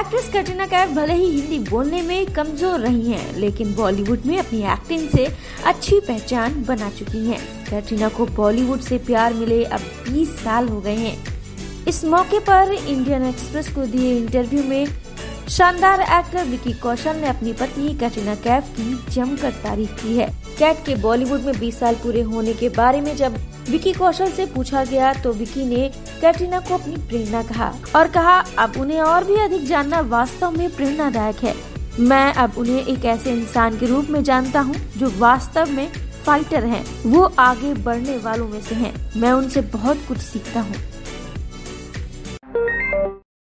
Actress Katrina Kaif भले ही हिंदी बोलने में कमज़ोर रही हैं, लेकिन बॉलीवुड में अपनी एक्टिंग से अच्छी पहचान बना चुकी हैं। कटरीना को बॉलीवुड से प्यार मिले अब 20 साल हो गए हैं इस मौके पर इंडियन एक्सप्रेस को दिए इंटरव्यू में शानदार एक्टर विकी कौशल ने अपनी पत्नी कैटरीना कैफ की जमकर तारीफ़ की है कैट के बॉलीवुड में 20 साल पूरे होने के बारे में जब विकी कौशल से पूछा गया तो विकी ने कैटरीना को अपनी प्रेरणा कहा और कहा, अब उन्हें और भी अधिक जानना वास्तव में प्रेरणादायक है मैं अब उन्हें एक ऐसे इंसान के रूप में जानता हूँ, जो वास्तव में फाइटर हैं। वो आगे बढ़ने वालों में से हैं। मैं उनसे बहुत कुछ सीखता हूँ